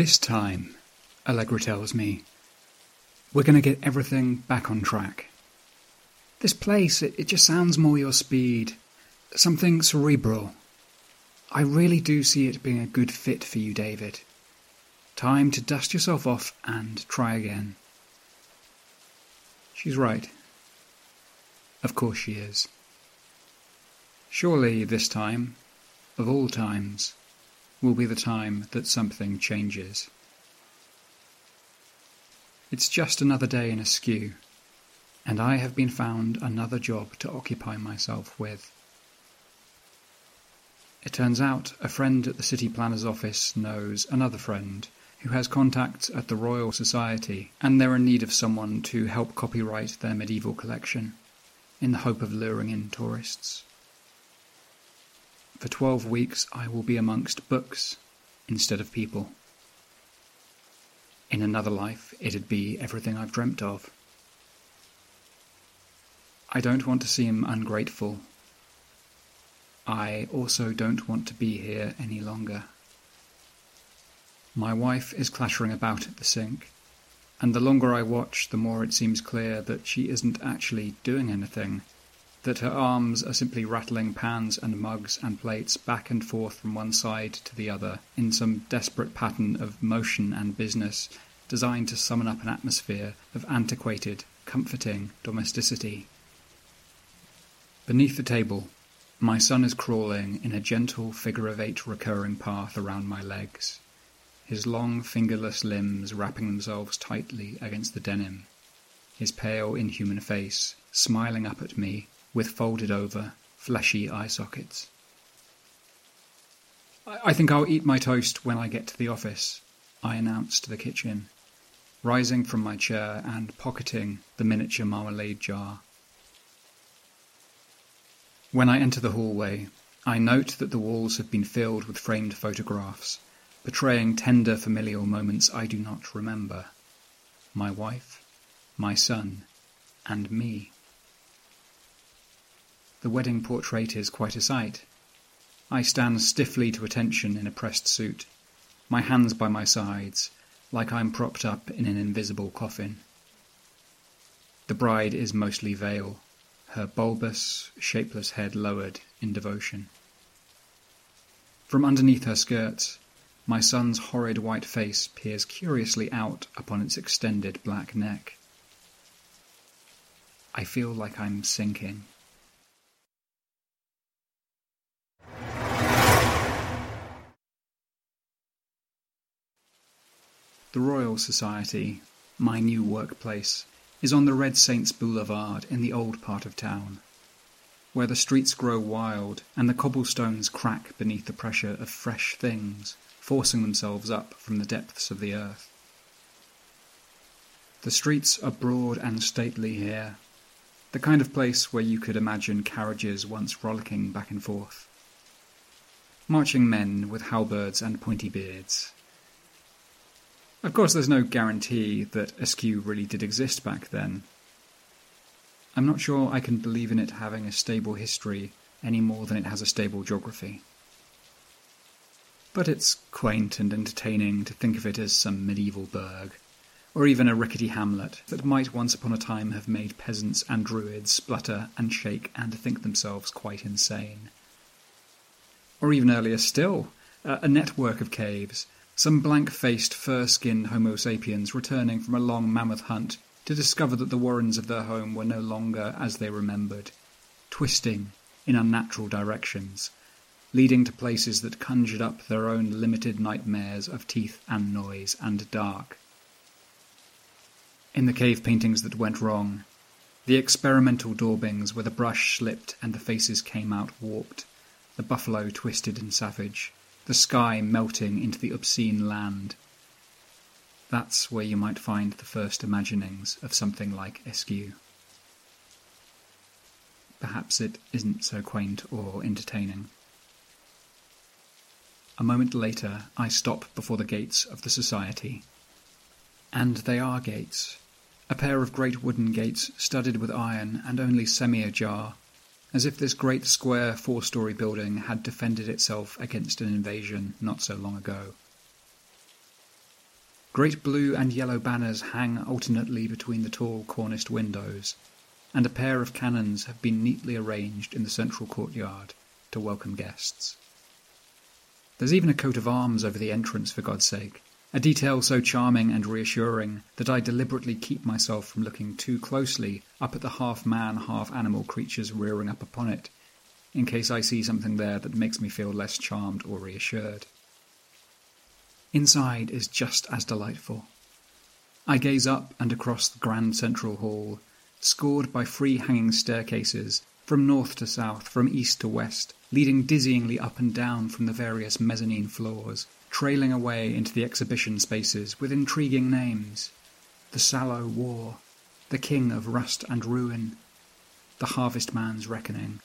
This time, Allegra tells me, we're going to get everything back on track. This place, it, it just sounds more your speed. Something cerebral. I really do see it being a good fit for you, David. Time to dust yourself off and try again. She's right. Of course she is. Surely this time, of all times, will be the time that something changes. It's just another day in askew, and I have been found another job to occupy myself with. It turns out a friend at the city planner's office knows another friend who has contacts at the Royal Society, and they're in need of someone to help copyright their medieval collection, in the hope of luring in tourists. For twelve weeks I will be amongst books instead of people. In another life, it'd be everything I've dreamt of. I don't want to seem ungrateful. I also don't want to be here any longer. My wife is clattering about at the sink, and the longer I watch, the more it seems clear that she isn't actually doing anything that her arms are simply rattling pans and mugs and plates back and forth from one side to the other in some desperate pattern of motion and business designed to summon up an atmosphere of antiquated, comforting domesticity. Beneath the table, my son is crawling in a gentle figure of eight recurring path around my legs, his long fingerless limbs wrapping themselves tightly against the denim, his pale, inhuman face smiling up at me with folded over, fleshy eye sockets. I think I'll eat my toast when I get to the office, I announced to the kitchen, rising from my chair and pocketing the miniature marmalade jar. When I enter the hallway, I note that the walls have been filled with framed photographs, portraying tender familial moments I do not remember. My wife, my son, and me. The wedding portrait is quite a sight. I stand stiffly to attention in a pressed suit, my hands by my sides, like I'm propped up in an invisible coffin. The bride is mostly veil, her bulbous, shapeless head lowered in devotion. From underneath her skirts, my son's horrid white face peers curiously out upon its extended black neck. I feel like I'm sinking. The Royal Society, my new workplace, is on the Red Saints Boulevard in the old part of town, where the streets grow wild and the cobblestones crack beneath the pressure of fresh things forcing themselves up from the depths of the earth. The streets are broad and stately here, the kind of place where you could imagine carriages once rollicking back and forth. Marching men with halberds and pointy beards. Of course, there's no guarantee that Askew really did exist back then. I'm not sure I can believe in it having a stable history any more than it has a stable geography. But it's quaint and entertaining to think of it as some medieval burg or even a rickety hamlet that might once upon a time have made peasants and druids splutter and shake and think themselves quite insane. Or even earlier still, a network of caves, some blank faced, fur skinned Homo sapiens returning from a long mammoth hunt to discover that the warrens of their home were no longer as they remembered, twisting in unnatural directions, leading to places that conjured up their own limited nightmares of teeth and noise and dark. In the cave paintings that went wrong, the experimental daubings where the brush slipped and the faces came out warped, the buffalo twisted and savage, the sky melting into the obscene land. That's where you might find the first imaginings of something like Askew. Perhaps it isn't so quaint or entertaining. A moment later, I stop before the gates of the Society. And they are gates, a pair of great wooden gates studded with iron and only semi ajar, as if this great square four story building had defended itself against an invasion not so long ago. Great blue and yellow banners hang alternately between the tall corniced windows, and a pair of cannons have been neatly arranged in the central courtyard to welcome guests. There's even a coat of arms over the entrance, for God's sake, a detail so charming and reassuring that I deliberately keep myself from looking too closely up at the half man, half animal creatures rearing up upon it, in case I see something there that makes me feel less charmed or reassured. Inside is just as delightful. I gaze up and across the grand central hall, scored by free hanging staircases, from north to south, from east to west, leading dizzyingly up and down from the various mezzanine floors, trailing away into the exhibition spaces with intriguing names the Sallow War, the King of Rust and Ruin, the Harvestman's Reckoning.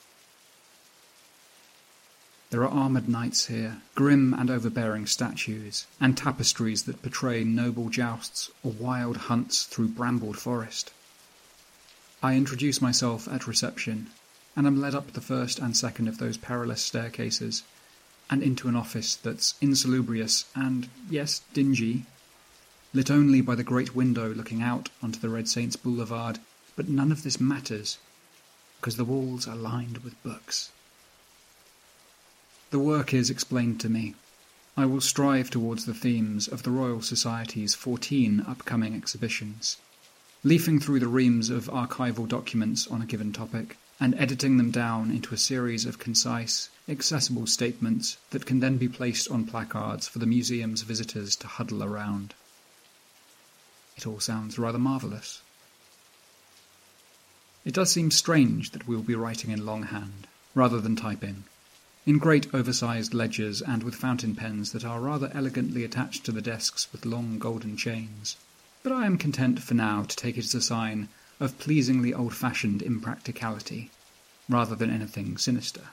There are armoured knights here, grim and overbearing statues, and tapestries that portray noble jousts or wild hunts through brambled forest. I introduce myself at reception, and I am led up the first and second of those perilous staircases and into an office that's insalubrious and, yes, dingy, lit only by the great window looking out onto the Red Saints Boulevard, but none of this matters, because the walls are lined with books. The work is explained to me. I will strive towards the themes of the Royal Society's 14 upcoming exhibitions, leafing through the reams of archival documents on a given topic, and editing them down into a series of concise, accessible statements that can then be placed on placards for the museum's visitors to huddle around. It all sounds rather marvellous. It does seem strange that we will be writing in longhand, rather than typing, in great oversized ledgers and with fountain pens that are rather elegantly attached to the desks with long golden chains. But I am content for now to take it as a sign of pleasingly old fashioned impracticality, rather than anything sinister.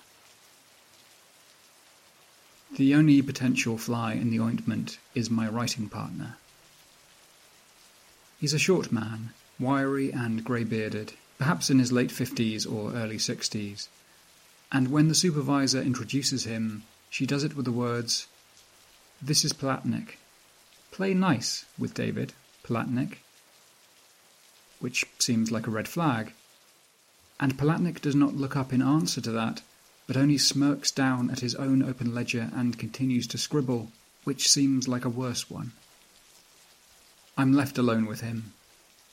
The only potential fly in the ointment is my writing partner. He's a short man, wiry and grey bearded, perhaps in his late fifties or early sixties, and when the supervisor introduces him, she does it with the words, This is Palatnik. Play nice with David, Palatnik. Which seems like a red flag. And Palatnik does not look up in answer to that, but only smirks down at his own open ledger and continues to scribble, which seems like a worse one. I'm left alone with him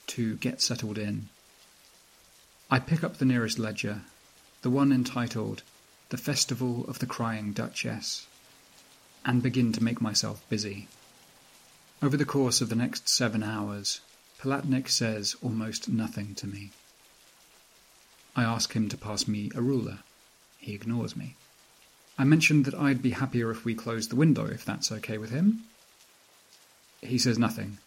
to get settled in. I pick up the nearest ledger, the one entitled The Festival of the Crying Duchess, and begin to make myself busy. Over the course of the next seven hours, Palatnik says almost nothing to me. I ask him to pass me a ruler. He ignores me. I mention that I'd be happier if we closed the window, if that's okay with him. He says nothing,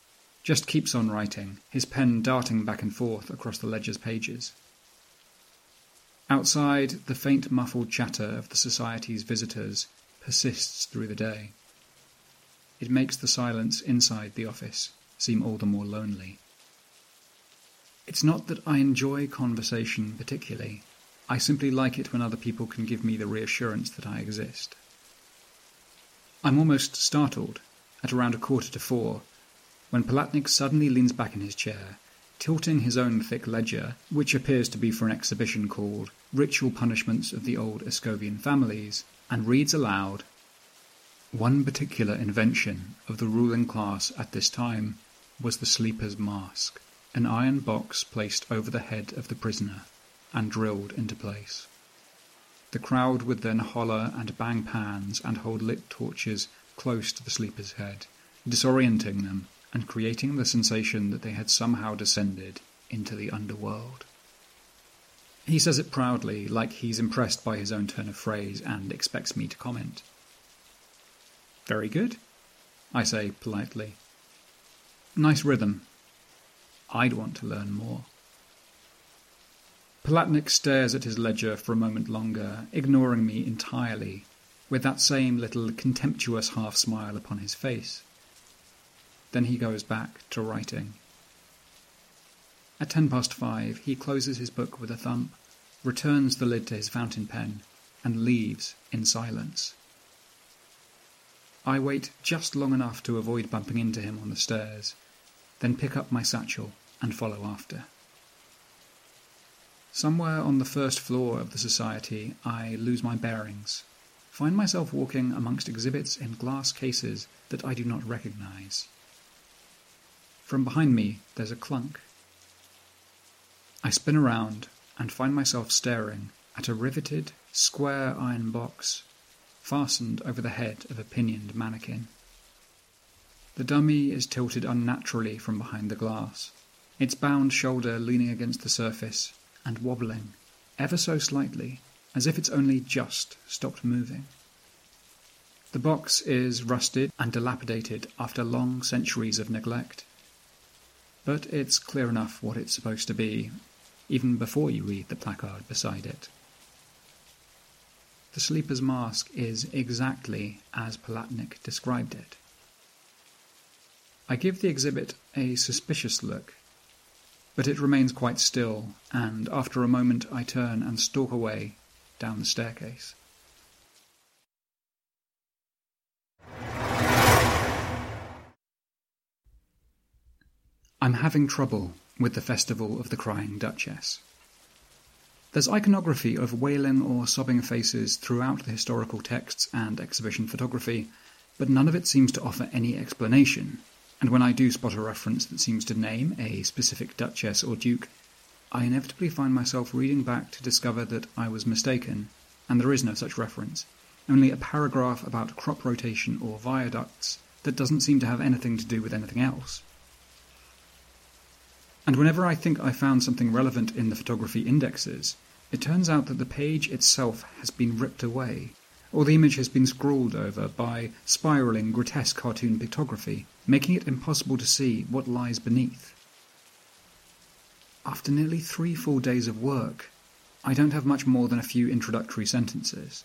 just keeps on writing, his pen darting back and forth across the ledger's pages. Outside, the faint muffled chatter of the Society's visitors persists through the day. It makes the silence inside the office seem all the more lonely. It's not that I enjoy conversation particularly. I simply like it when other people can give me the reassurance that I exist. I'm almost startled, at around a quarter to four, when Palatnik suddenly leans back in his chair, tilting his own thick ledger, which appears to be for an exhibition called Ritual Punishments of the Old Escovian Families, and reads aloud One particular invention of the ruling class at this time was the sleeper's mask an iron box placed over the head of the prisoner and drilled into place. The crowd would then holler and bang pans and hold lit torches close to the sleeper's head, disorienting them and creating the sensation that they had somehow descended into the underworld. He says it proudly, like he's impressed by his own turn of phrase and expects me to comment. Very good, I say politely. Nice rhythm, I'd want to learn more. Palatnik stares at his ledger for a moment longer, ignoring me entirely, with that same little contemptuous half smile upon his face. Then he goes back to writing. At ten past five, he closes his book with a thump, returns the lid to his fountain pen, and leaves in silence. I wait just long enough to avoid bumping into him on the stairs, then pick up my satchel and follow after. Somewhere on the first floor of the Society, I lose my bearings, find myself walking amongst exhibits in glass cases that I do not recognize. From behind me, there's a clunk. I spin around and find myself staring at a riveted, square iron box fastened over the head of a pinioned mannequin. The dummy is tilted unnaturally from behind the glass its bound shoulder leaning against the surface and wobbling, ever so slightly, as if it's only just stopped moving. The box is rusted and dilapidated after long centuries of neglect. But it's clear enough what it's supposed to be, even before you read the placard beside it. The sleeper's mask is exactly as Palatnik described it. I give the exhibit a suspicious look but it remains quite still, and after a moment I turn and stalk away down the staircase. I'm having trouble with the Festival of the Crying Duchess. There's iconography of wailing or sobbing faces throughout the historical texts and exhibition photography, but none of it seems to offer any explanation and when I do spot a reference that seems to name a specific duchess or duke, I inevitably find myself reading back to discover that I was mistaken, and there is no such reference, only a paragraph about crop rotation or viaducts that doesn't seem to have anything to do with anything else. And whenever I think I found something relevant in the photography indexes, it turns out that the page itself has been ripped away, or the image has been scrawled over by spiraling, grotesque cartoon pictography making it impossible to see what lies beneath. After nearly three full days of work, I don't have much more than a few introductory sentences.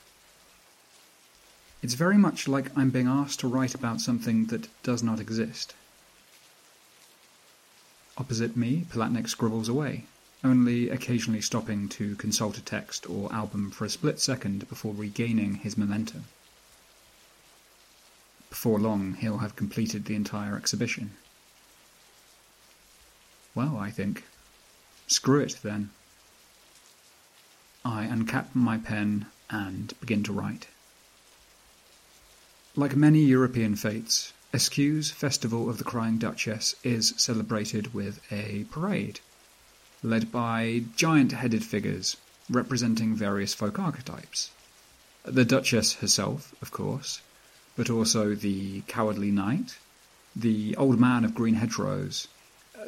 It's very much like I'm being asked to write about something that does not exist. Opposite me, Palatnik scribbles away, only occasionally stopping to consult a text or album for a split second before regaining his momentum. Before long, he'll have completed the entire exhibition. Well, I think. Screw it, then. I uncap my pen and begin to write. Like many European fetes, Askew's Festival of the Crying Duchess is celebrated with a parade, led by giant headed figures representing various folk archetypes. The Duchess herself, of course, but also the Cowardly Knight, the old man of green hedgerows,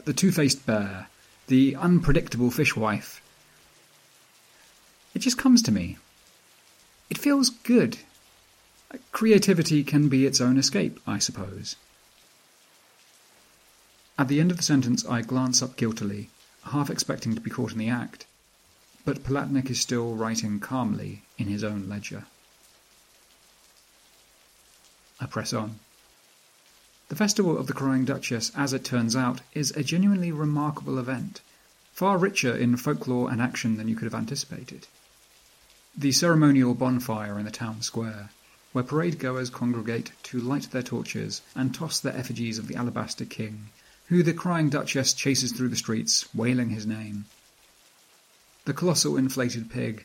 the two faced bear, the unpredictable fishwife. It just comes to me. It feels good. Creativity can be its own escape, I suppose. At the end of the sentence, I glance up guiltily, half expecting to be caught in the act, but Palatnik is still writing calmly in his own ledger. I press on. The Festival of the Crying Duchess, as it turns out, is a genuinely remarkable event, far richer in folklore and action than you could have anticipated. The ceremonial bonfire in the town square, where parade goers congregate to light their torches and toss their effigies of the alabaster king, who the crying duchess chases through the streets, wailing his name. The colossal inflated pig,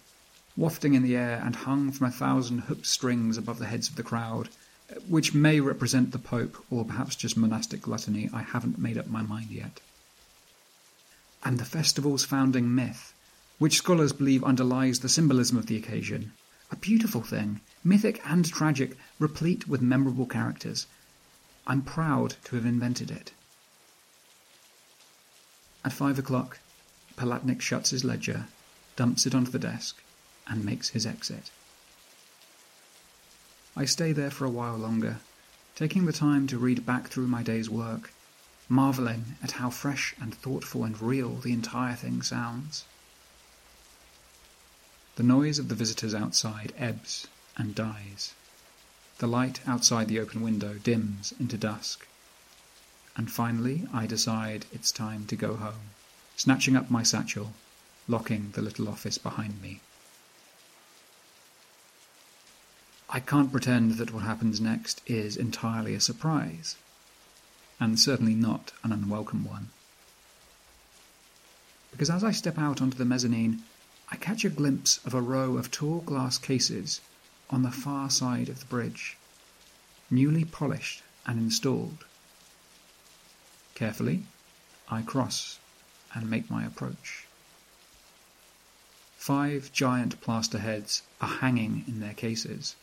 wafting in the air and hung from a thousand hooked strings above the heads of the crowd, which may represent the Pope or perhaps just monastic gluttony, I haven't made up my mind yet. And the festival's founding myth, which scholars believe underlies the symbolism of the occasion. A beautiful thing, mythic and tragic, replete with memorable characters. I'm proud to have invented it. At five o'clock, Palatnik shuts his ledger, dumps it onto the desk, and makes his exit. I stay there for a while longer, taking the time to read back through my day's work, marvelling at how fresh and thoughtful and real the entire thing sounds. The noise of the visitors outside ebbs and dies. The light outside the open window dims into dusk. And finally, I decide it's time to go home, snatching up my satchel, locking the little office behind me. I can't pretend that what happens next is entirely a surprise, and certainly not an unwelcome one. Because as I step out onto the mezzanine, I catch a glimpse of a row of tall glass cases on the far side of the bridge, newly polished and installed. Carefully, I cross and make my approach. Five giant plaster heads are hanging in their cases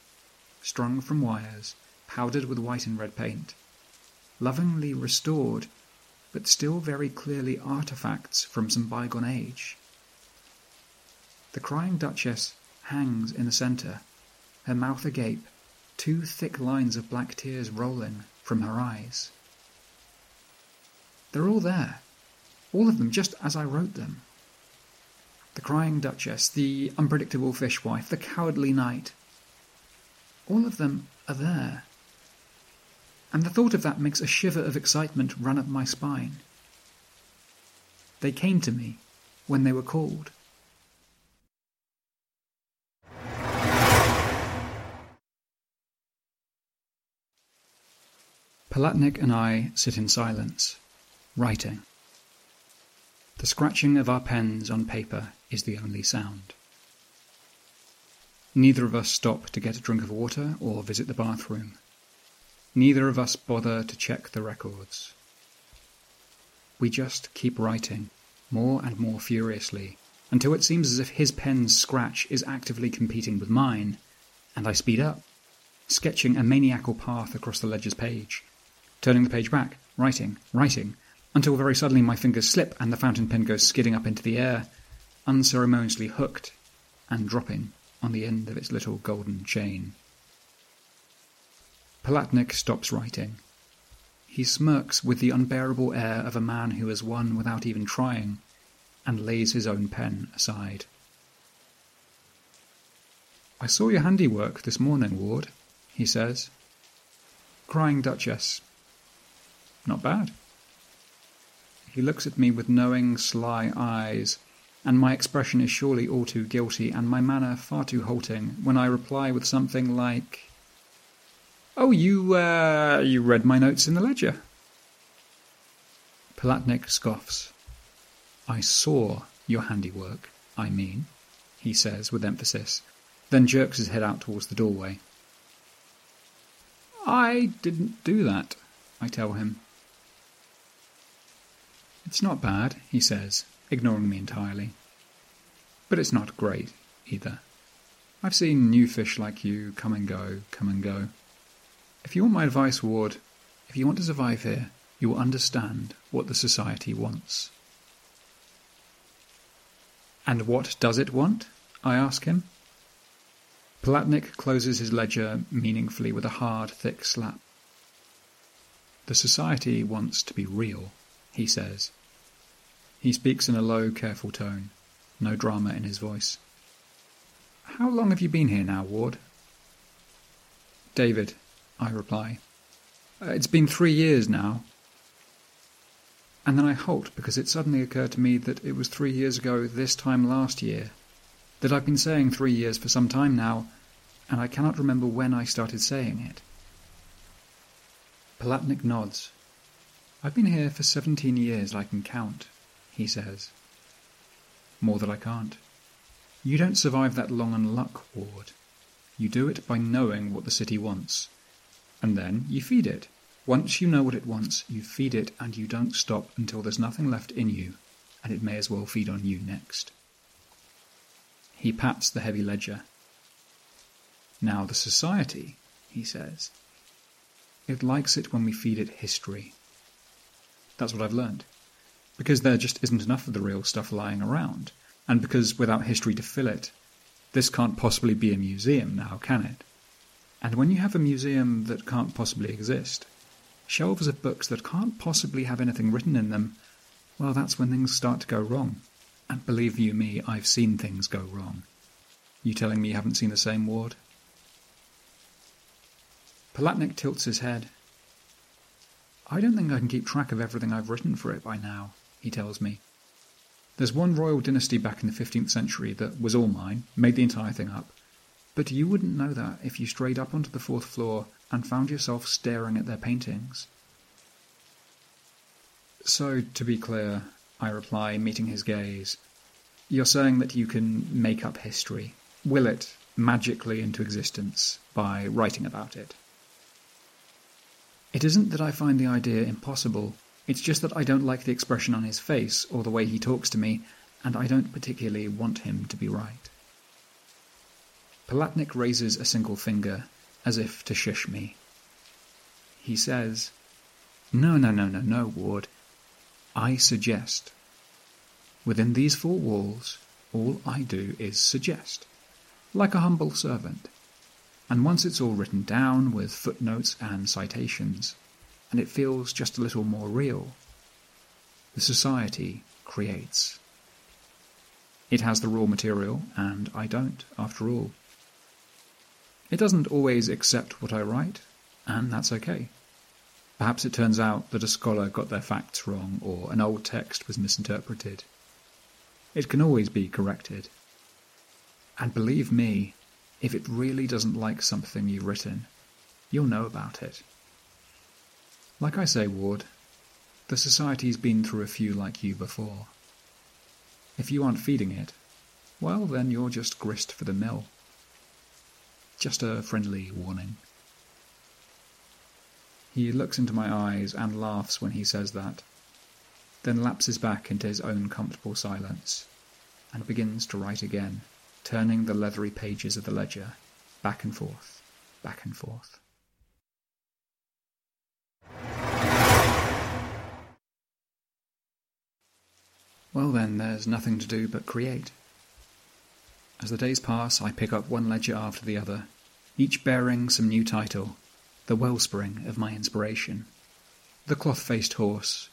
strung from wires, powdered with white and red paint, lovingly restored, but still very clearly artifacts from some bygone age. The crying Duchess hangs in the centre, her mouth agape, two thick lines of black tears rolling from her eyes. They're all there, all of them just as I wrote them. The crying Duchess, the unpredictable fishwife, the cowardly knight, all of them are there. And the thought of that makes a shiver of excitement run up my spine. They came to me when they were called. Palatnik and I sit in silence, writing. The scratching of our pens on paper is the only sound. Neither of us stop to get a drink of water or visit the bathroom. Neither of us bother to check the records. We just keep writing, more and more furiously, until it seems as if his pen's scratch is actively competing with mine, and I speed up, sketching a maniacal path across the ledger's page, turning the page back, writing, writing, until very suddenly my fingers slip and the fountain pen goes skidding up into the air, unceremoniously hooked and dropping on the end of its little golden chain. Palatnik stops writing. He smirks with the unbearable air of a man who has won without even trying, and lays his own pen aside. I saw your handiwork this morning, Ward, he says. Crying Duchess. Not bad. He looks at me with knowing, sly eyes and my expression is surely all too guilty, and my manner far too halting, when I reply with something like, Oh, you, uh, you read my notes in the ledger. Palatnik scoffs. I saw your handiwork, I mean, he says with emphasis, then jerks his head out towards the doorway. I didn't do that, I tell him. It's not bad, he says, ignoring me entirely. But it's not great either. I've seen new fish like you come and go, come and go. If you want my advice, Ward, If you want to survive here, you will understand what the society wants. And what does it want? I ask him. Palatnik closes his ledger meaningfully with a hard, thick slap. The society wants to be real, he says. He speaks in a low, careful tone, no drama in his voice. How long have you been here now, Ward? David, I reply. Uh, it's been three years now. And then I halt because it suddenly occurred to me that it was three years ago this time last year that I've been saying three years for some time now, and I cannot remember when I started saying it. Palatnik nods. I've been here for seventeen years, I can count, he says. More that I can't. You don't survive that long on luck, Ward. You do it by knowing what the city wants. And then you feed it. Once you know what it wants, you feed it and you don't stop until there's nothing left in you, and it may as well feed on you next. He pats the heavy ledger. Now the society, he says. It likes it when we feed it history. That's what I've learned. Because there just isn't enough of the real stuff lying around, and because without history to fill it, this can't possibly be a museum now, can it? And when you have a museum that can't possibly exist, shelves of books that can't possibly have anything written in them, well, that's when things start to go wrong. And believe you me, I've seen things go wrong. You telling me you haven't seen the same, Ward? Palatnik tilts his head. I don't think I can keep track of everything I've written for it by now, he tells me. There's one royal dynasty back in the 15th century that was all mine, made the entire thing up. But you wouldn't know that if you strayed up onto the fourth floor and found yourself staring at their paintings. So, to be clear, I reply, meeting his gaze. You're saying that you can make up history, will it magically into existence by writing about it. It isn't that I find the idea impossible, it's just that I don't like the expression on his face or the way he talks to me, and I don't particularly want him to be right. Palatnik raises a single finger, as if to shush me. He says, No, no, no, no, no, Ward. I suggest. Within these four walls, all I do is suggest, like a humble servant. And once it's all written down with footnotes and citations, and it feels just a little more real, the society creates. It has the raw material, and I don't, after all. It doesn't always accept what I write, and that's okay. Perhaps it turns out that a scholar got their facts wrong or an old text was misinterpreted. It can always be corrected. And believe me, if it really doesn't like something you've written, you'll know about it. Like I say, Ward, the Society's been through a few like you before. If you aren't feeding it, well, then you're just grist for the mill. Just a friendly warning. He looks into my eyes and laughs when he says that, then lapses back into his own comfortable silence, and begins to write again, turning the leathery pages of the ledger back and forth, back and forth. Well, then, there's nothing to do but create. As the days pass, I pick up one ledger after the other, each bearing some new title the wellspring of my inspiration. The cloth faced horse,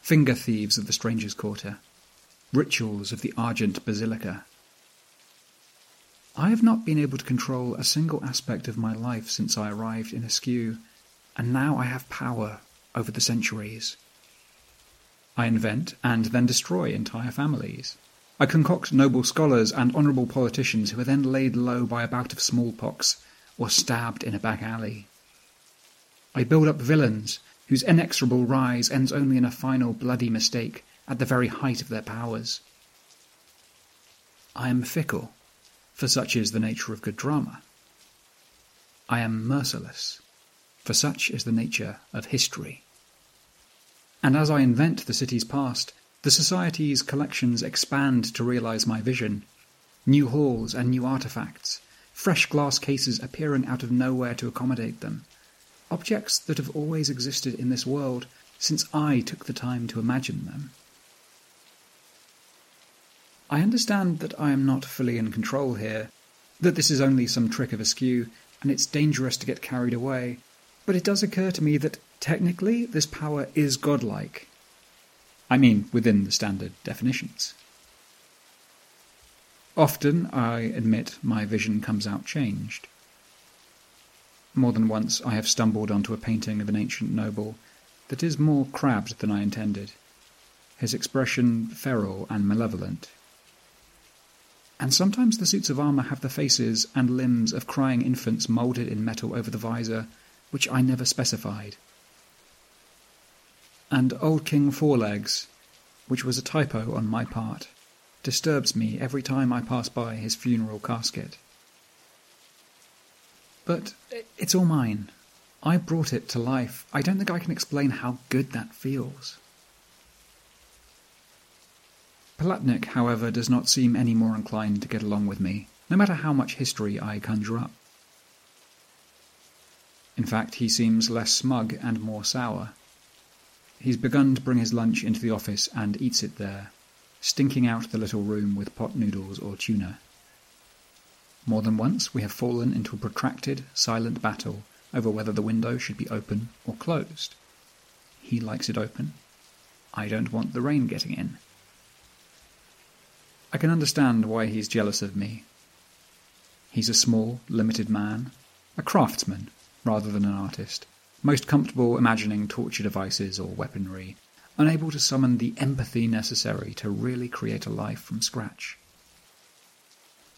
finger thieves of the stranger's quarter, rituals of the argent basilica. I have not been able to control a single aspect of my life since I arrived in Askew, and now I have power over the centuries. I invent and then destroy entire families. I concoct noble scholars and honourable politicians who are then laid low by a bout of smallpox or stabbed in a back alley. I build up villains whose inexorable rise ends only in a final bloody mistake at the very height of their powers. I am fickle, for such is the nature of good drama. I am merciless, for such is the nature of history. And as I invent the city's past, the Society's collections expand to realize my vision. New halls and new artifacts, fresh glass cases appearing out of nowhere to accommodate them, objects that have always existed in this world since I took the time to imagine them. I understand that I am not fully in control here, that this is only some trick of askew, and it's dangerous to get carried away, but it does occur to me that technically this power is godlike. I mean, within the standard definitions. Often, I admit, my vision comes out changed. More than once I have stumbled onto a painting of an ancient noble that is more crabbed than I intended, his expression feral and malevolent. And sometimes the suits of armour have the faces and limbs of crying infants moulded in metal over the visor, which I never specified. And Old King Fourlegs, which was a typo on my part, disturbs me every time I pass by his funeral casket. But it's all mine. I brought it to life. I don't think I can explain how good that feels. Palatnik, however, does not seem any more inclined to get along with me, no matter how much history I conjure up. In fact, he seems less smug and more sour. He's begun to bring his lunch into the office and eats it there, stinking out the little room with pot noodles or tuna. More than once we have fallen into a protracted, silent battle over whether the window should be open or closed. He likes it open. I don't want the rain getting in. I can understand why he's jealous of me. He's a small, limited man, a craftsman rather than an artist, most comfortable imagining torture devices or weaponry, unable to summon the empathy necessary to really create a life from scratch.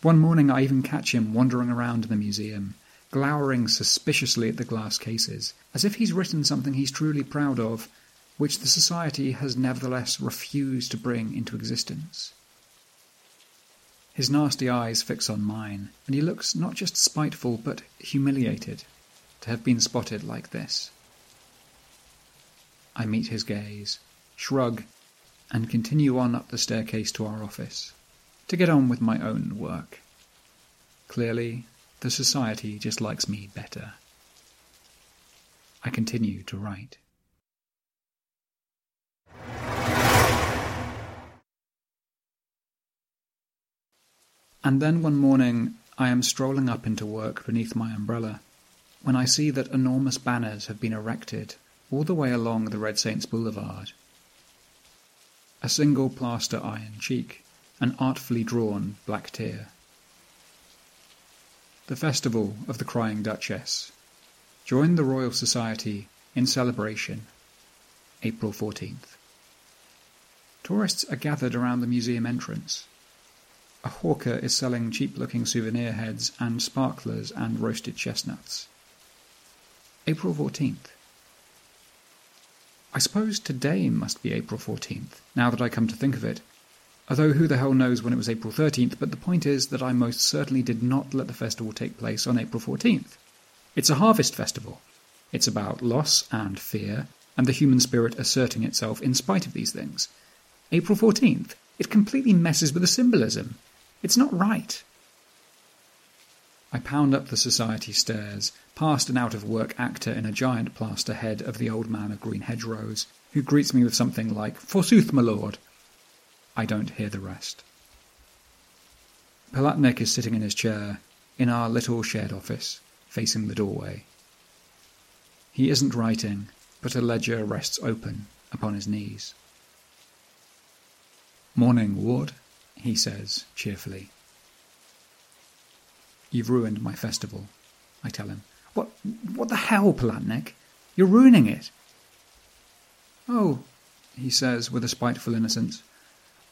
One morning I even catch him wandering around the museum, glowering suspiciously at the glass cases, as if he's written something he's truly proud of, which the Society has nevertheless refused to bring into existence. His nasty eyes fix on mine, and he looks not just spiteful but humiliated to have been spotted like this. I meet his gaze, shrug, and continue on up the staircase to our office to get on with my own work. Clearly, the society just likes me better. I continue to write. And then one morning I am strolling up into work beneath my umbrella when I see that enormous banners have been erected all the way along the Red Saints Boulevard. A single plaster iron cheek an artfully drawn black tear. The Festival of the Crying Duchess. Join the Royal Society in celebration. April 14th. Tourists are gathered around the museum entrance. A hawker is selling cheap looking souvenir heads and sparklers and roasted chestnuts. April 14th. I suppose today must be April 14th, now that I come to think of it, Although who the hell knows when it was April 13th, but the point is that I most certainly did not let the festival take place on April 14th. It's a harvest festival. It's about loss and fear, and the human spirit asserting itself in spite of these things. April 14th, it completely messes with the symbolism. It's not right. I pound up the society stairs, past an out of work actor in a giant plaster head of the old man of green hedgerows, who greets me with something like, Forsooth, my lord, I don't hear the rest. Palatnik is sitting in his chair in our little shared office, facing the doorway. He isn't writing, but a ledger rests open upon his knees. Morning, Ward, he says cheerfully. You've ruined my festival, I tell him. What, what the hell, Palatnik? You're ruining it. Oh, he says with a spiteful innocence.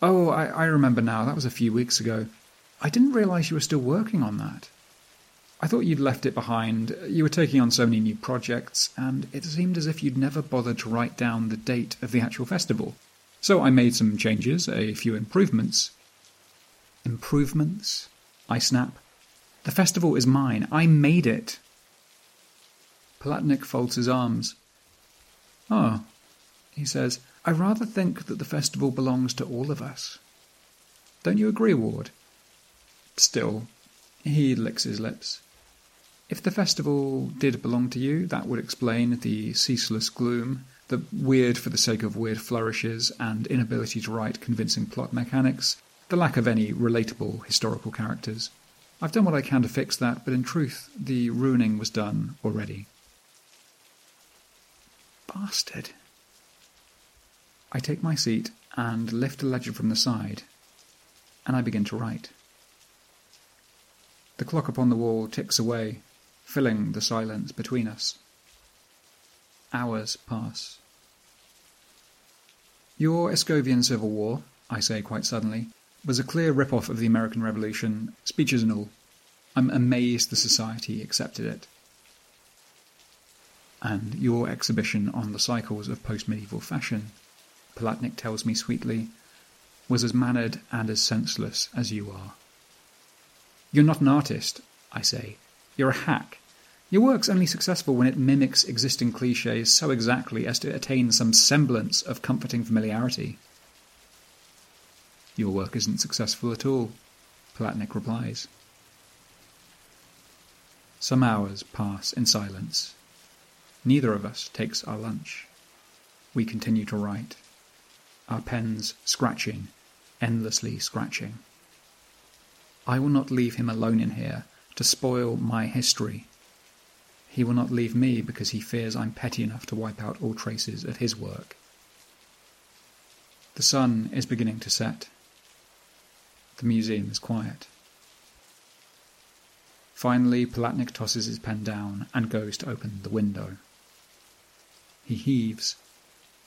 Oh, I, I remember now. That was a few weeks ago. I didn't realize you were still working on that. I thought you'd left it behind. You were taking on so many new projects, and it seemed as if you'd never bothered to write down the date of the actual festival. So I made some changes, a few improvements. Improvements? I snap. The festival is mine. I made it. Palatnik folds his arms. Oh, he says. I rather think that the festival belongs to all of us. Don't you agree, Ward? Still, he licks his lips. If the festival did belong to you, that would explain the ceaseless gloom, the weird for the sake of weird flourishes and inability to write convincing plot mechanics, the lack of any relatable historical characters. I've done what I can to fix that, but in truth, the ruining was done already. Bastard. I take my seat and lift a ledger from the side, and I begin to write. The clock upon the wall ticks away, filling the silence between us. Hours pass. Your Escovian Civil War, I say quite suddenly, was a clear rip-off of the American Revolution, speeches and all. I'm amazed the society accepted it. And your exhibition on the cycles of post-medieval fashion, Palatnik tells me sweetly, was as mannered and as senseless as you are. You're not an artist, I say. You're a hack. Your work's only successful when it mimics existing cliches so exactly as to attain some semblance of comforting familiarity. Your work isn't successful at all, Palatnik replies. Some hours pass in silence. Neither of us takes our lunch. We continue to write, our pens scratching, endlessly scratching. I will not leave him alone in here to spoil my history he will not leave me because he fears I'm petty enough to wipe out all traces of his work. The sun is beginning to set. The museum is quiet. Finally, Palatnik tosses his pen down and goes to open the window. He heaves,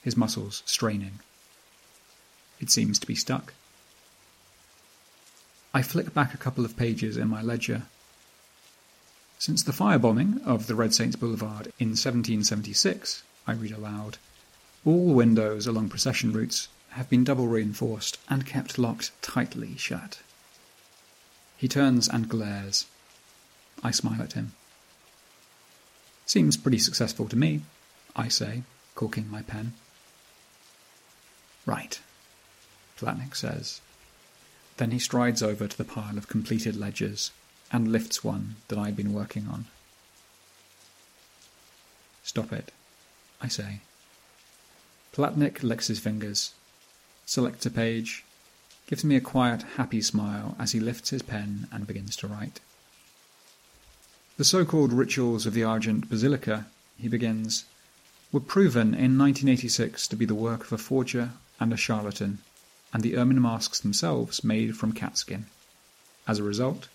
his muscles straining. It seems to be stuck. I flick back a couple of pages in my ledger since the firebombing of the Red Saints Boulevard in 1776, I read aloud, all windows along procession routes have been double reinforced and kept locked tightly shut. He turns and glares. I smile at him. Seems pretty successful to me, I say, corking my pen. Right, Palatnik says. Then he strides over to the pile of completed ledgers and lifts one that I'd been working on. Stop it, I say. Palatnik licks his fingers, selects a page, gives me a quiet, happy smile as he lifts his pen and begins to write. The so-called rituals of the Argent Basilica, he begins, were proven in 1986 to be the work of a forger and a charlatan, and the ermine masks themselves made from catskin. As a result,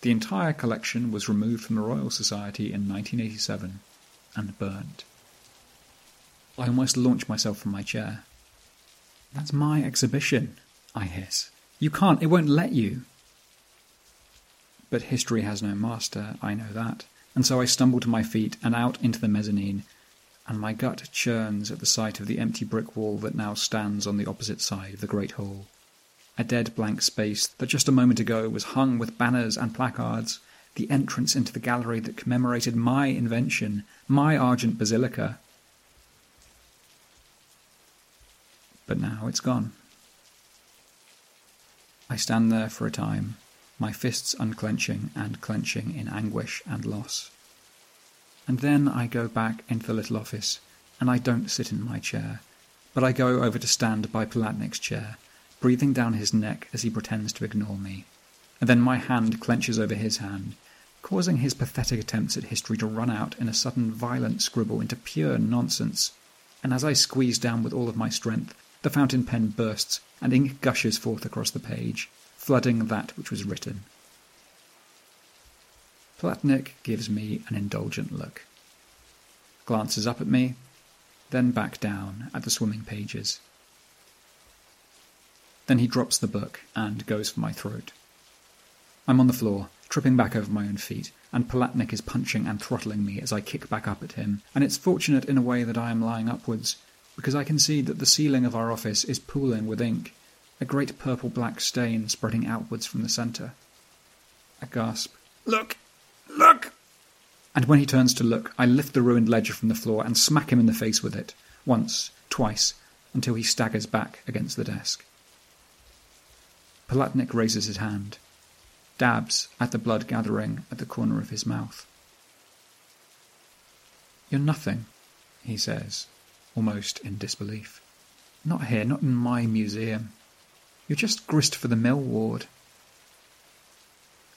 the entire collection was removed from the Royal Society in 1987 and burnt. I almost launch myself from my chair. That's my exhibition, I hiss. You can't, it won't let you. But history has no master, I know that, and so I stumble to my feet and out into the mezzanine, and my gut churns at the sight of the empty brick wall that now stands on the opposite side of the great hall a dead blank space that just a moment ago was hung with banners and placards, the entrance into the gallery that commemorated my invention, my Argent Basilica. But now it's gone. I stand there for a time, my fists unclenching and clenching in anguish and loss. And then I go back into the little office, and I don't sit in my chair, but I go over to stand by Palatnik's chair breathing down his neck as he pretends to ignore me. And then my hand clenches over his hand, causing his pathetic attempts at history to run out in a sudden violent scribble into pure nonsense. And as I squeeze down with all of my strength, the fountain pen bursts and ink gushes forth across the page, flooding that which was written. Palatnik gives me an indulgent look, glances up at me, then back down at the swimming pages. Then he drops the book and goes for my throat. I'm on the floor, tripping back over my own feet, and Palatnik is punching and throttling me as I kick back up at him, and it's fortunate in a way that I am lying upwards, because I can see that the ceiling of our office is pooling with ink, a great purple-black stain spreading outwards from the centre. I gasp, Look! Look! And when he turns to look, I lift the ruined ledger from the floor and smack him in the face with it, once, twice, until he staggers back against the desk. Palatnik raises his hand, dabs at the blood gathering at the corner of his mouth. You're nothing, he says, almost in disbelief. Not here, not in my museum. You're just grist for the mill ward.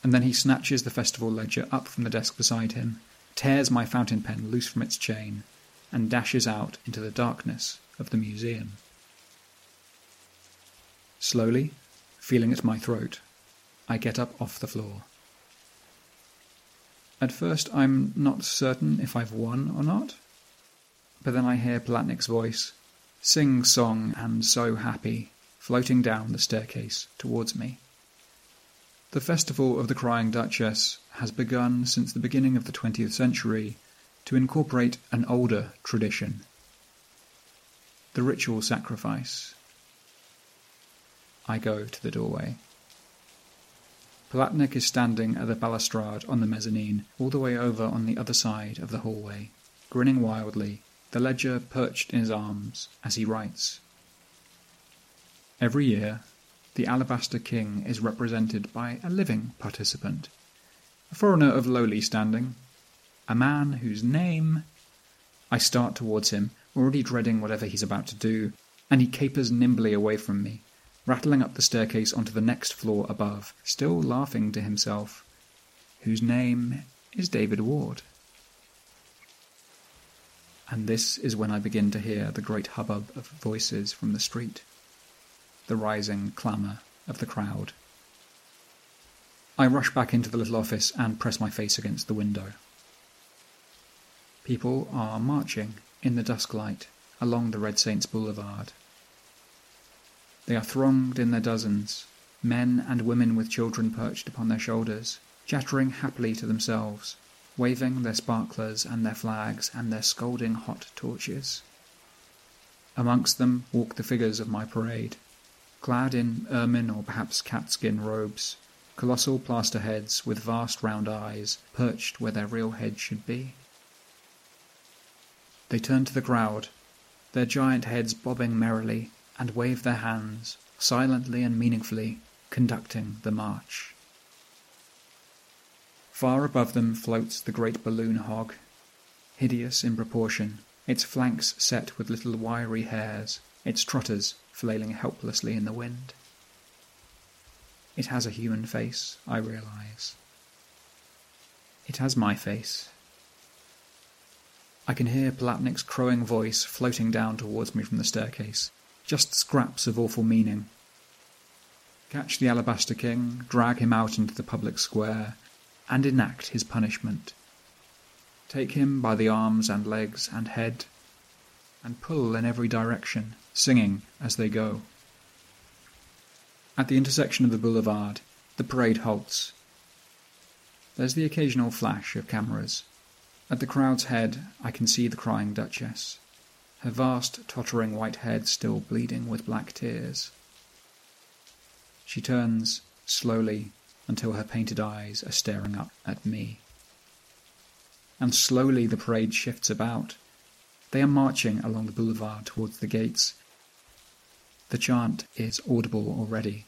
And then he snatches the festival ledger up from the desk beside him, tears my fountain pen loose from its chain, and dashes out into the darkness of the museum. Slowly, feeling at my throat, I get up off the floor. At first, I'm not certain if I've won or not, but then I hear Palatnik's voice, sing song and so happy, floating down the staircase towards me. The festival of the Crying Duchess has begun since the beginning of the 20th century to incorporate an older tradition the ritual sacrifice. I go to the doorway. Palatnik is standing at the balustrade on the mezzanine, all the way over on the other side of the hallway, grinning wildly, the ledger perched in his arms as he writes. Every year, the Alabaster King is represented by a living participant, a foreigner of lowly standing, a man whose name. I start towards him, already dreading whatever he's about to do, and he capers nimbly away from me, rattling up the staircase onto the next floor above, still laughing to himself, whose name is David Ward. And this is when I begin to hear the great hubbub of voices from the street, the rising clamour of the crowd. I rush back into the little office and press my face against the window. People are marching in the dusk light along the Red Saints Boulevard. They are thronged in their dozens, men and women with children perched upon their shoulders, chattering happily to themselves, waving their sparklers and their flags and their scalding hot torches. Amongst them walk the figures of my parade, clad in ermine or perhaps catskin robes, colossal plaster heads with vast round eyes perched where their real heads should be. They turn to the crowd, their giant heads bobbing merrily, and wave their hands, silently and meaningfully, conducting the march. Far above them floats the great balloon hog, hideous in proportion, its flanks set with little wiry hairs, its trotters flailing helplessly in the wind. It has a human face, I realize. It has my face, I can hear Palatnik's crowing voice floating down towards me from the staircase, just scraps of awful meaning. Catch the Alabaster King, drag him out into the public square, and enact his punishment. Take him by the arms and legs and head, and pull in every direction, singing as they go. At the intersection of the boulevard, the parade halts. There's the occasional flash of cameras. At the crowd's head I can see the crying Duchess, her vast tottering white head still bleeding with black tears. She turns, slowly, until her painted eyes are staring up at me. And slowly the parade shifts about. They are marching along the boulevard towards the gates. The chant is audible already.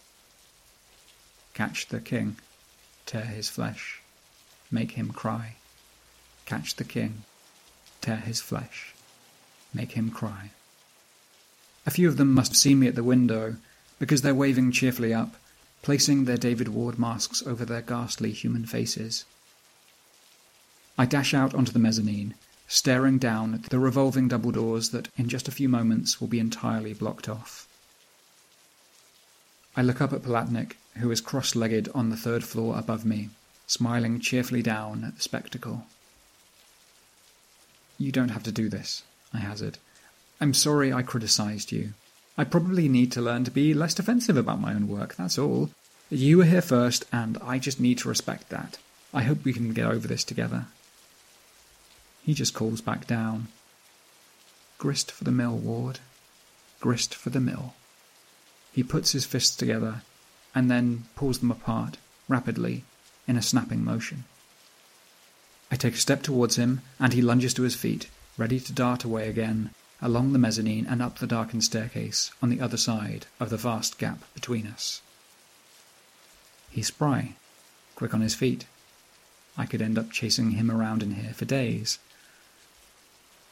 Catch the king, tear his flesh, make him cry catch the king, tear his flesh, make him cry. A few of them must seen me at the window, because they're waving cheerfully up, placing their David Ward masks over their ghastly human faces. I dash out onto the mezzanine, staring down at the revolving double doors that in just a few moments will be entirely blocked off. I look up at Palatnik, who is cross legged on the third floor above me, smiling cheerfully down at the spectacle. You don't have to do this, I hazard. I'm sorry I criticized you. I probably need to learn to be less defensive about my own work, that's all. You were here first, and I just need to respect that. I hope we can get over this together. He just calls back down. Grist for the mill, Ward. Grist for the mill. He puts his fists together, and then pulls them apart, rapidly, in a snapping motion. I take a step towards him, and he lunges to his feet, ready to dart away again, along the mezzanine and up the darkened staircase on the other side of the vast gap between us. He's spry, quick on his feet. I could end up chasing him around in here for days.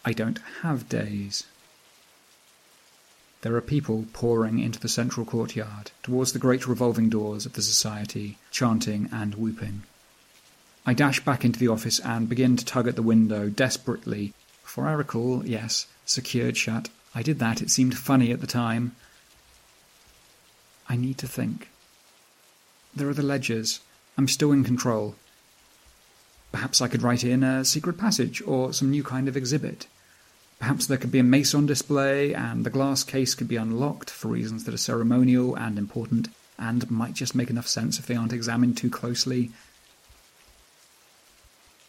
I don't have days. There are people pouring into the central courtyard, towards the great revolving doors of the society, chanting and whooping. I dash back into the office and begin to tug at the window desperately, for I recall, yes, secured shut. I did that, it seemed funny at the time. I need to think. There are the ledgers. I'm still in control. Perhaps I could write in a secret passage or some new kind of exhibit. Perhaps there could be a mace on display, and the glass case could be unlocked for reasons that are ceremonial and important, and might just make enough sense if they aren't examined too closely.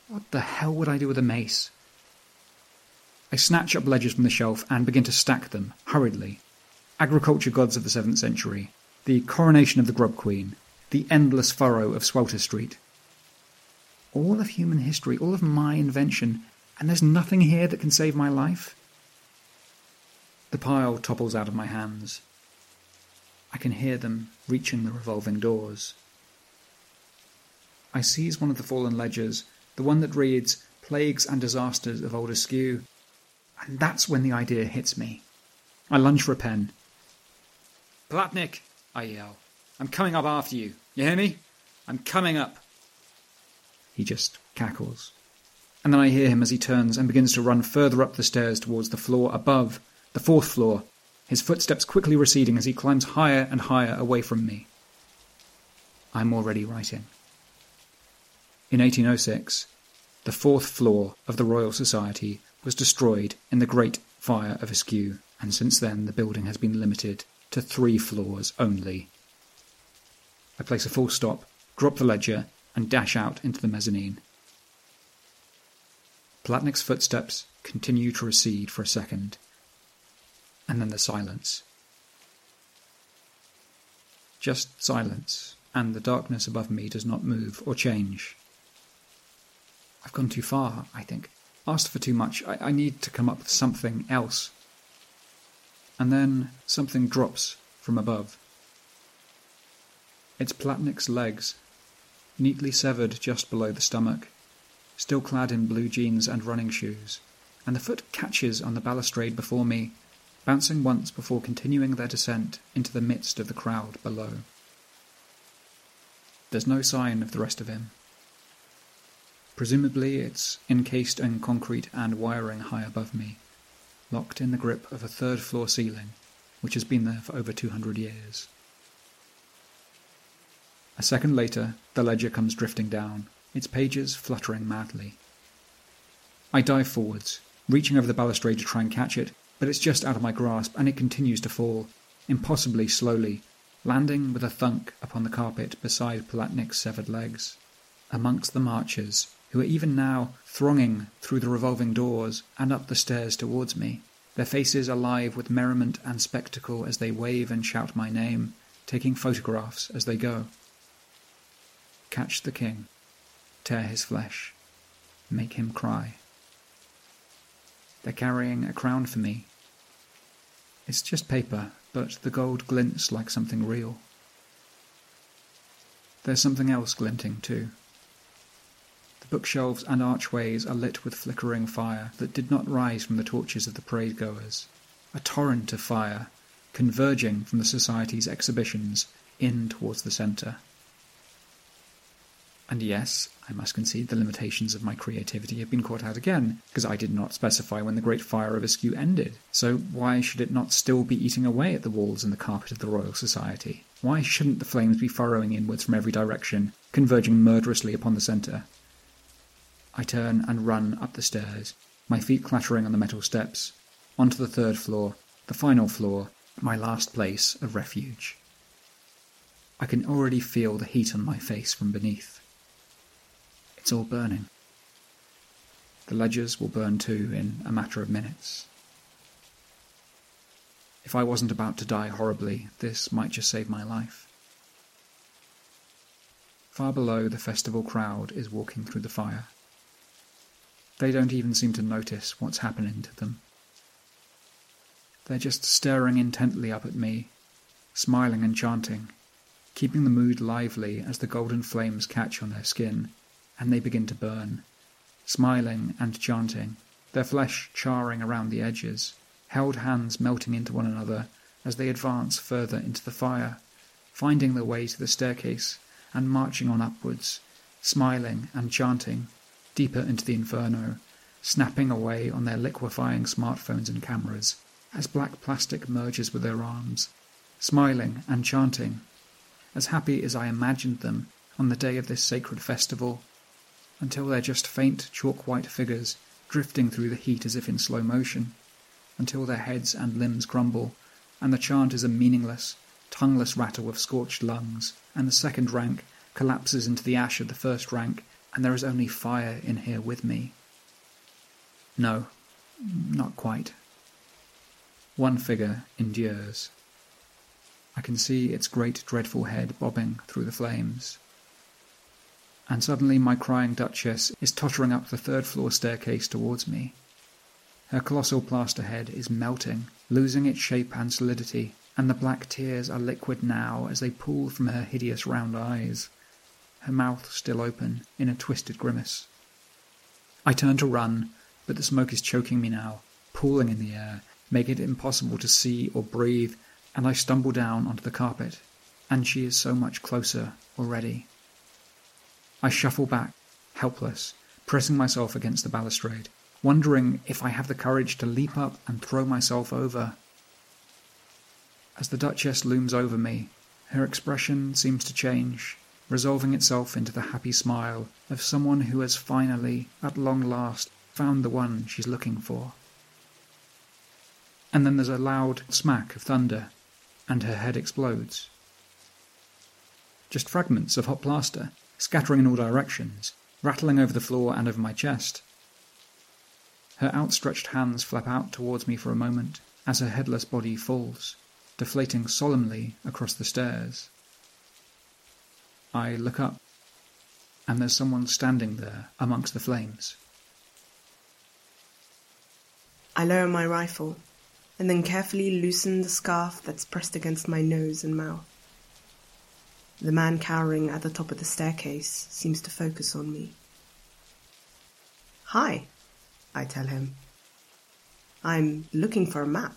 What the hell would I do with a mace? I snatch up ledgers from the shelf and begin to stack them, hurriedly. Agriculture gods of the 7th century, the coronation of the Grub Queen, the endless furrow of Swelter Street. All of human history, all of my invention, and there's nothing here that can save my life? The pile topples out of my hands. I can hear them reaching the revolving doors. I seize one of the fallen ledgers, the one that reads Plagues and Disasters of Old Askew, and that's when the idea hits me. I lunge for a pen. Palatnik, I yell. I'm coming up after you. You hear me? I'm coming up. He just cackles and then I hear him as he turns and begins to run further up the stairs towards the floor above, the fourth floor, his footsteps quickly receding as he climbs higher and higher away from me. I'm already writing. In 1806, the fourth floor of the Royal Society was destroyed in the Great Fire of Askew, and since then the building has been limited to three floors only. I place a full stop, drop the ledger, and dash out into the mezzanine. Palatnik's footsteps continue to recede for a second, and then the silence. Just silence, and the darkness above me does not move or change. I've gone too far, I think. Asked for too much. I, I need to come up with something else. And then something drops from above. It's Palatnik's legs, neatly severed just below the stomach still clad in blue jeans and running shoes, and the foot catches on the balustrade before me, bouncing once before continuing their descent into the midst of the crowd below. There's no sign of the rest of him. Presumably it's encased in concrete and wiring high above me, locked in the grip of a third floor ceiling, which has been there for over 200 years. A second later, the ledger comes drifting down, its pages fluttering madly. I dive forwards, reaching over the balustrade to try and catch it, but it's just out of my grasp and it continues to fall, impossibly slowly, landing with a thunk upon the carpet beside Palatnik's severed legs. Amongst the marchers, who are even now thronging through the revolving doors and up the stairs towards me, their faces alive with merriment and spectacle as they wave and shout my name, taking photographs as they go. Catch the king tear his flesh, make him cry. They're carrying a crown for me. It's just paper, but the gold glints like something real. There's something else glinting, too. Bookshelves and archways are lit with flickering fire that did not rise from the torches of the parade goers. A torrent of fire, converging from the Society's exhibitions in towards the centre. And yes, I must concede the limitations of my creativity have been caught out again, because I did not specify when the Great Fire of Askew ended. So why should it not still be eating away at the walls and the carpet of the Royal Society? Why shouldn't the flames be furrowing inwards from every direction, converging murderously upon the centre? I turn and run up the stairs, my feet clattering on the metal steps, onto the third floor, the final floor, my last place of refuge. I can already feel the heat on my face from beneath. It's all burning. The ledgers will burn too in a matter of minutes. If I wasn't about to die horribly, this might just save my life. Far below, the festival crowd is walking through the fire. They don't even seem to notice what's happening to them. They're just staring intently up at me, smiling and chanting, keeping the mood lively as the golden flames catch on their skin and they begin to burn, smiling and chanting, their flesh charring around the edges, held hands melting into one another as they advance further into the fire, finding their way to the staircase and marching on upwards, smiling and chanting, deeper into the inferno, snapping away on their liquefying smartphones and cameras as black plastic merges with their arms, smiling and chanting, as happy as I imagined them on the day of this sacred festival, until they're just faint chalk white figures drifting through the heat as if in slow motion, until their heads and limbs crumble, and the chant is a meaningless, tongueless rattle of scorched lungs, and the second rank collapses into the ash of the first rank, and there is only fire in here with me. No, not quite. One figure endures. I can see its great dreadful head bobbing through the flames. And suddenly my crying Duchess is tottering up the third floor staircase towards me. Her colossal plaster head is melting, losing its shape and solidity, and the black tears are liquid now as they pool from her hideous round eyes, her mouth still open in a twisted grimace. I turn to run, but the smoke is choking me now, pooling in the air, making it impossible to see or breathe, and I stumble down onto the carpet, and she is so much closer already. I shuffle back, helpless, pressing myself against the balustrade, wondering if I have the courage to leap up and throw myself over. As the Duchess looms over me, her expression seems to change, resolving itself into the happy smile of someone who has finally, at long last, found the one she's looking for and then there's a loud smack of thunder, and her head explodes. Just fragments of hot plaster, scattering in all directions, rattling over the floor and over my chest. Her outstretched hands flap out towards me for a moment as her headless body falls, deflating solemnly across the stairs. I look up, and there's someone standing there amongst the flames. I lower my rifle and then carefully loosen the scarf that's pressed against my nose and mouth. The man cowering at the top of the staircase seems to focus on me. Hi, I tell him. I'm looking for a map.